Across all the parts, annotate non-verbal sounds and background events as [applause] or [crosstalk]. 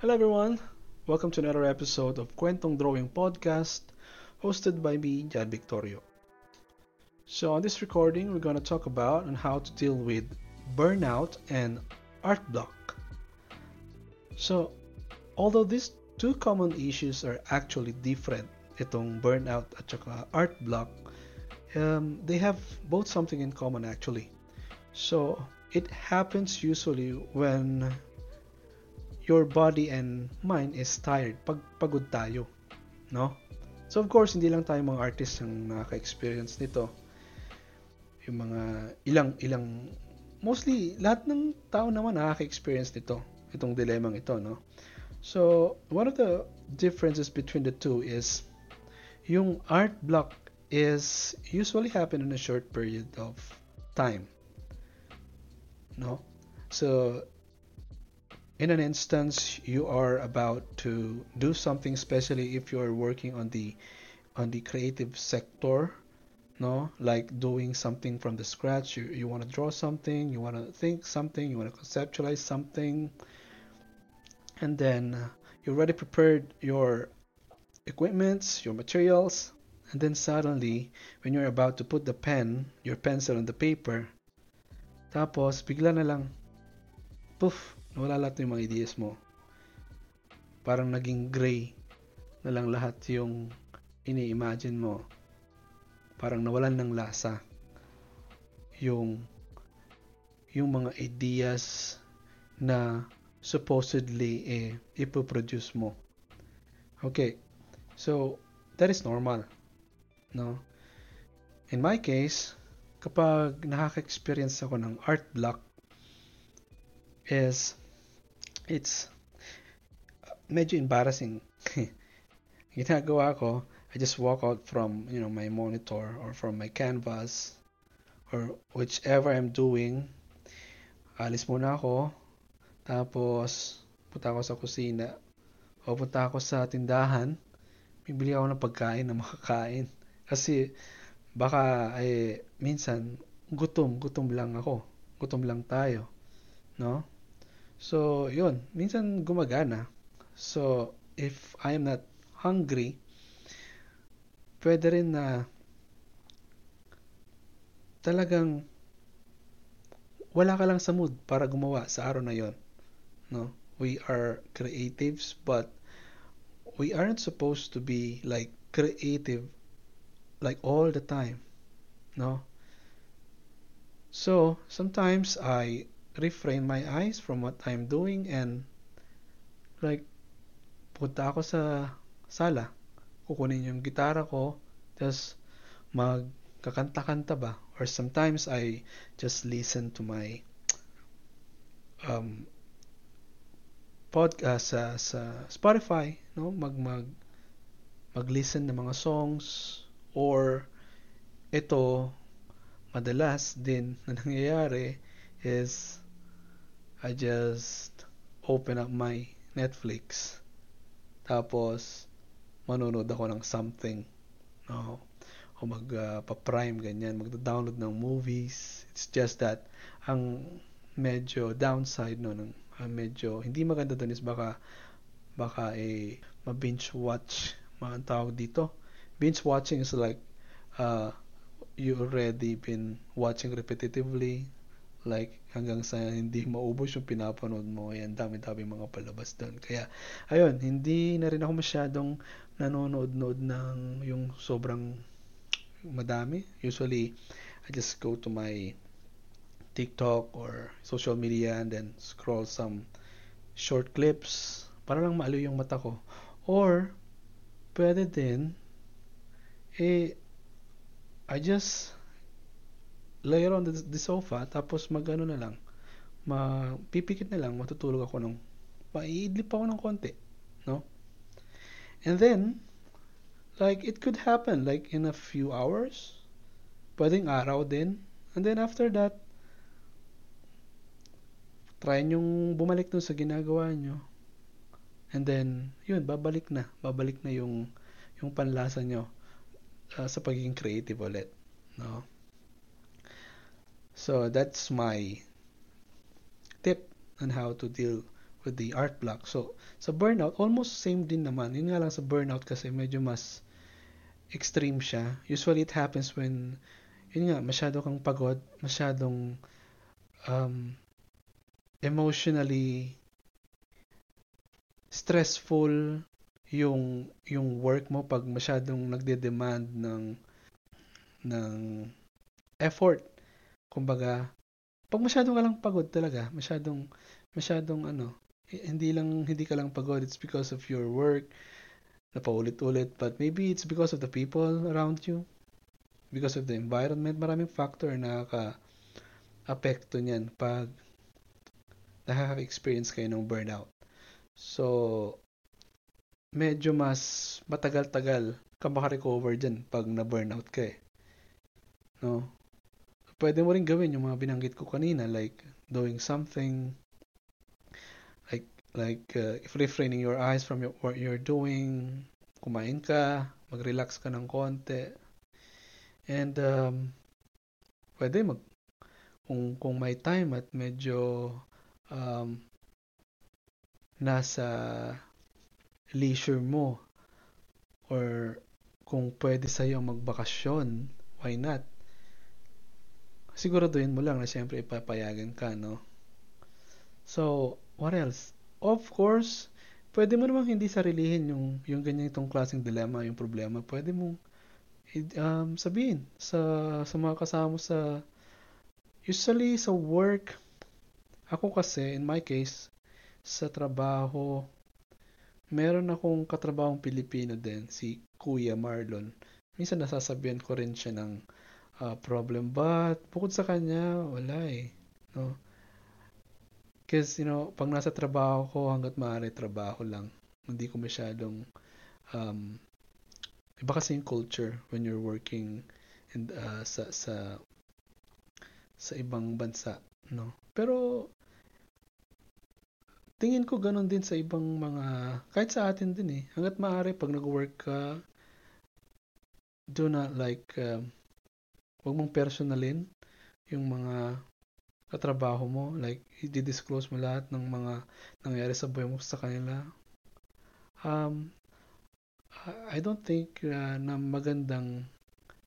Hello everyone, welcome to another episode of Kwentong Drawing Podcast, hosted by me, Jan Victorio. So on this recording, we're going to talk about on how to deal with burnout and art block. So, although these two common issues are actually different, itong burnout at saka art block, um, they have both something in common actually. So, it happens usually when your body and mind is tired, pag pagod tayo, no? So of course, hindi lang tayo mga artists ang nakaka-experience nito. Yung mga ilang ilang mostly lahat ng tao naman nakaka-experience nito, itong dilemang ito, no? So, one of the differences between the two is yung art block is usually happen in a short period of time. No? So, in an instance you are about to do something especially if you're working on the on the creative sector no? Like doing something from the scratch. You, you want to draw something you want to think something you want to conceptualize something. And then uh, you already prepared your equipments your materials. And then suddenly when you're about to put the pen your pencil on the paper tapos bigla na lang. Poof nawala lahat ng mga ideas mo. Parang naging gray na lang lahat yung ini-imagine mo. Parang nawalan ng lasa yung yung mga ideas na supposedly eh, ipoproduce mo. Okay, so that is normal. No? In my case, kapag nakaka-experience ako ng art block, is it's medyo embarrassing. [laughs] Ginagawa ko, I just walk out from, you know, my monitor or from my canvas or whichever I'm doing. Alis muna ako. Tapos, punta ako sa kusina. O punta ako sa tindahan. Bibili ako ng pagkain na makakain. [laughs] Kasi, baka, eh, minsan, gutom, gutom lang ako. Gutom lang tayo. No? So, yun. Minsan gumagana. So, if I am not hungry, pwede rin na talagang wala ka lang sa mood para gumawa sa araw na yon. No? We are creatives but we aren't supposed to be like creative like all the time. No? So, sometimes I refrain my eyes from what I'm doing and like punta ako sa sala. Kukunin yung gitara ko tapos magkakanta-kanta ba? Or sometimes I just listen to my um podcast sa sa Spotify no? Mag mag mag-listen ng mga songs. Or ito madalas din na nangyayari is I just open up my Netflix. Tapos, manonood ako ng something. No? O mag-pa-prime, uh, ganyan. Magda-download ng movies. It's just that, ang medyo downside no, ng uh, medyo, hindi maganda doon is baka, baka eh, ma-binge watch, mga tawag dito. Binge watching is like, uh, you already been watching repetitively, like hanggang sa hindi maubos yung pinapanood mo yan dami-dami mga palabas doon. Kaya ayun hindi na rin ako masyadong nanonood-nood ng yung sobrang madami. Usually I just go to my TikTok or social media and then scroll some short clips para lang maaliw yung mata ko. Or pwede din eh I just lay on the, the sofa tapos magano na lang mapipikit na lang matutulog ako ng maiidlip ako ng konti no? And then like it could happen like in a few hours pwedeng araw din and then after that try nyong bumalik dun sa ginagawa nyo and then yun babalik na babalik na yung yung panlasa nyo uh, sa pagiging creative ulit no So that's my tip on how to deal with the art block. So, sa burnout, almost same din naman. Yun nga lang sa burnout kasi medyo mas extreme siya. Usually it happens when, yun nga, masyado kang pagod, masyadong um, emotionally stressful yung yung work mo pag masyadong nagde-demand ng ng effort. Kumbaga, pag masyadong ka lang pagod talaga, masyadong masyadong ano, hindi lang hindi ka lang pagod, it's because of your work na paulit-ulit, but maybe it's because of the people around you, because of the environment, maraming factor na ka apekto niyan pag nakaka-experience kayo ng burnout. So, medyo mas matagal-tagal ka makarecover dyan pag na-burnout ka eh. No? Pwede mo rin gawin yung mga binanggit ko kanina like doing something like like uh, if refraining your eyes from your, what you're doing, kumain ka, mag-relax ka ng konti. And um, pwede mag kung kung may time at medyo um, nasa leisure mo or kung pwede sa iyo magbakasyon, why not? Siguraduhin mo lang na siyempre ipapayagan ka, no? So, what else? Of course, pwede mo namang hindi sarilihin yung, yung ganyan itong klaseng dilemma, yung problema. Pwede mong um, sabihin sa, sa mga kasama sa usually sa work ako kasi in my case sa trabaho meron akong katrabahong Pilipino din si Kuya Marlon minsan nasasabihan ko rin siya ng uh, problem. But bukod sa kanya wala eh no? Kasi you know pag nasa trabaho ko hanggat maaari trabaho lang. Hindi ko masyadong um, iba kasi yung culture when you're working and uh, sa sa sa ibang bansa no? Pero tingin ko ganun din sa ibang mga, kahit sa atin din eh. Hanggat maaari, pag nag-work ka, do not like, uh, huwag mong personalin yung mga katrabaho mo. Like, i-disclose mo lahat ng mga nangyari sa buhay mo sa kanila. Um, I don't think uh, na magandang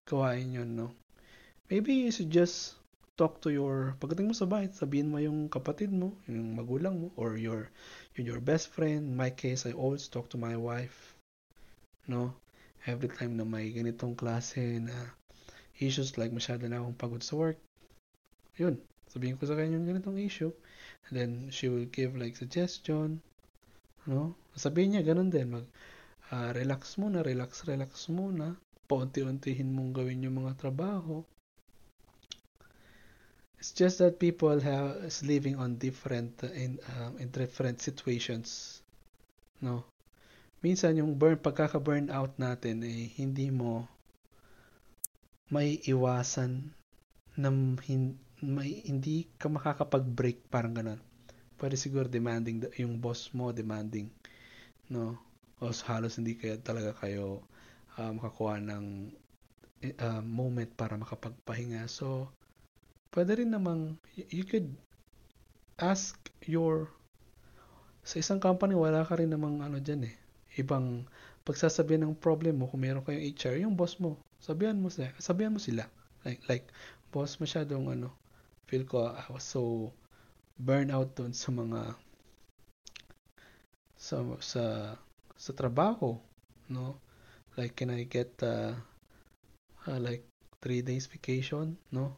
gawain yun, no? Maybe you should just talk to your pagdating mo sa bahay, sabihin mo yung kapatid mo, yung magulang mo or your your best friend. In my case, I always talk to my wife. No? Every time na may ganitong klase na issues like masyado na akong pagod sa work. Yun, sabihin ko sa kanya yung ganitong issue. And then she will give like suggestion. No? Sabihin niya ganun din mag uh, relax muna, relax, relax muna. Paunti-untihin mong gawin yung mga trabaho It's just that people have is living on different uh, in um, in different situations. No. Minsan yung burn pagkaka-burn out natin eh hindi mo may iwasan na hin, may, hindi ka makakapag-break parang ganun. Pwede siguro demanding yung boss mo demanding no o halos hindi kaya talaga kayo uh, makakuha ng uh, moment para makapagpahinga. So, pwede rin namang, you could ask your, sa isang company, wala ka rin namang ano dyan eh, ibang pagsasabihan ng problem mo, kung meron kayong HR, yung boss mo, sabihan mo sila, sabihan mo sila. Like, like, boss, masyadong ano, feel ko, I was so burn out doon sa mga, sa, sa, sa trabaho, no? Like, can I get, uh, uh, like, three days vacation, no?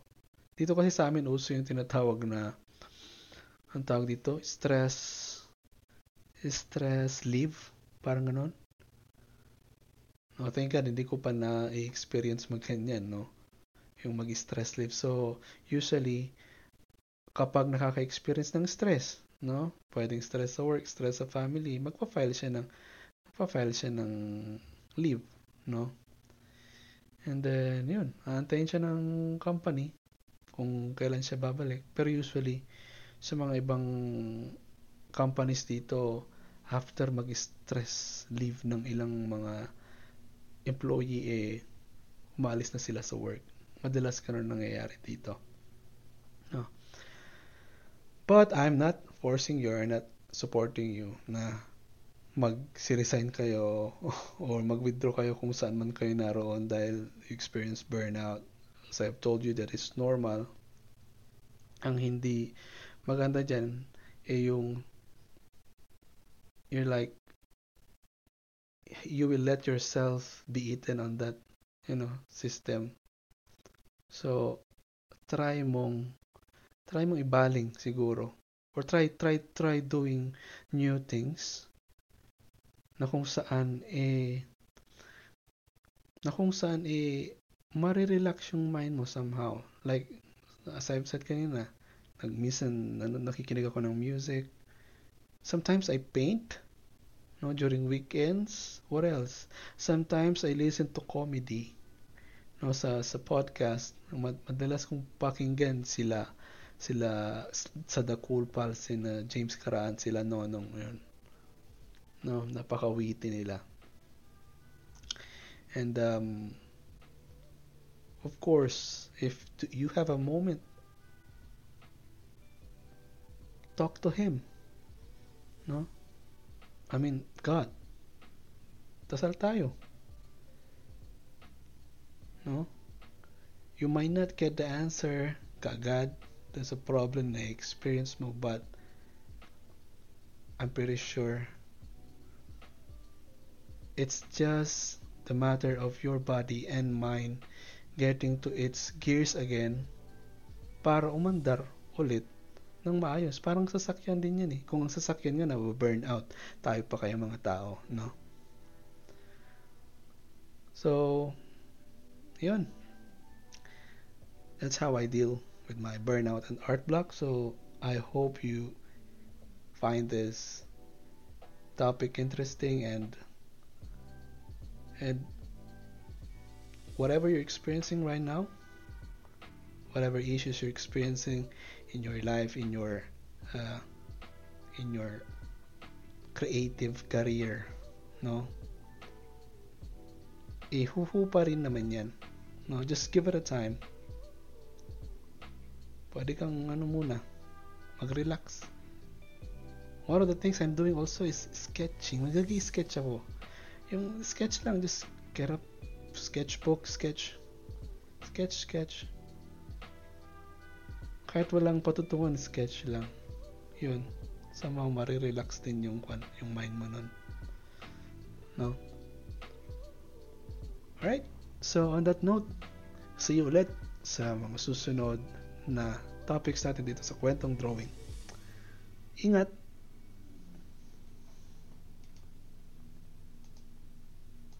Dito kasi sa amin uso yung tinatawag na ang tawag dito, stress stress leave, parang ganoon. No, thank God, hindi ko pa na-experience magkanyan, no? Yung mag-stress leave. So, usually, kapag nakaka-experience ng stress, no? Pwedeng stress sa work, stress sa family, magpa-file siya ng magpa-file siya ng leave, no? And then, yun, aantayin siya ng company kung kailan siya babalik. Pero usually, sa mga ibang companies dito, after mag-stress leave ng ilang mga employee, eh, umalis na sila sa work. Madalas ganun nangyayari dito. No. But I'm not forcing you, or not supporting you na mag-resign kayo [laughs] or mag-withdraw kayo kung saan man kayo naroon dahil you experience burnout. As I've told you that is normal. Ang hindi maganda dyan eh yung you're like you will let yourself be eaten on that you know system. So try mong try mong ibaling siguro. Or try try try doing new things na kung saan eh na kung saan eh marirelax yung mind mo somehow. Like as I've said kanina nagmisan nakikinig ako ng music. Sometimes I paint no during weekends what else sometimes I listen to comedy no sa sa podcast madalas kong pakinggan sila sila sa The Cool Pals sina James Caraan sila Nonong yun No, napakawiti nila. And um, of course, if you have a moment, talk to Him. No? I mean, God. Dasal tayo. No? You might not get the answer kagad. There's a problem na experience mo, but I'm pretty sure It's just the matter of your body and mind getting to its gears again para umandar ulit ng maayos. Parang sasakyan din yan eh. Kung ang sasakyan nga na-burn out, tayo pa kaya mga tao, no? So, yun. That's how I deal with my burnout and art block. So, I hope you find this topic interesting and and whatever you're experiencing right now, whatever issues you're experiencing in your life, in your uh, in your creative career, no? Ihuhu pa rin naman yan. No, just give it a time. Pwede kang ano muna, mag-relax. One of the things I'm doing also is sketching. Nag-sketch ako yung sketch lang, just get up, sketchbook, sketch, sketch, sketch. Kahit walang patutungan, sketch lang. Yun. Somehow, marirelax din yung, yung mind mo nun. No? Alright? So, on that note, see you ulit sa mga susunod na topics natin dito sa kwentong drawing. Ingat!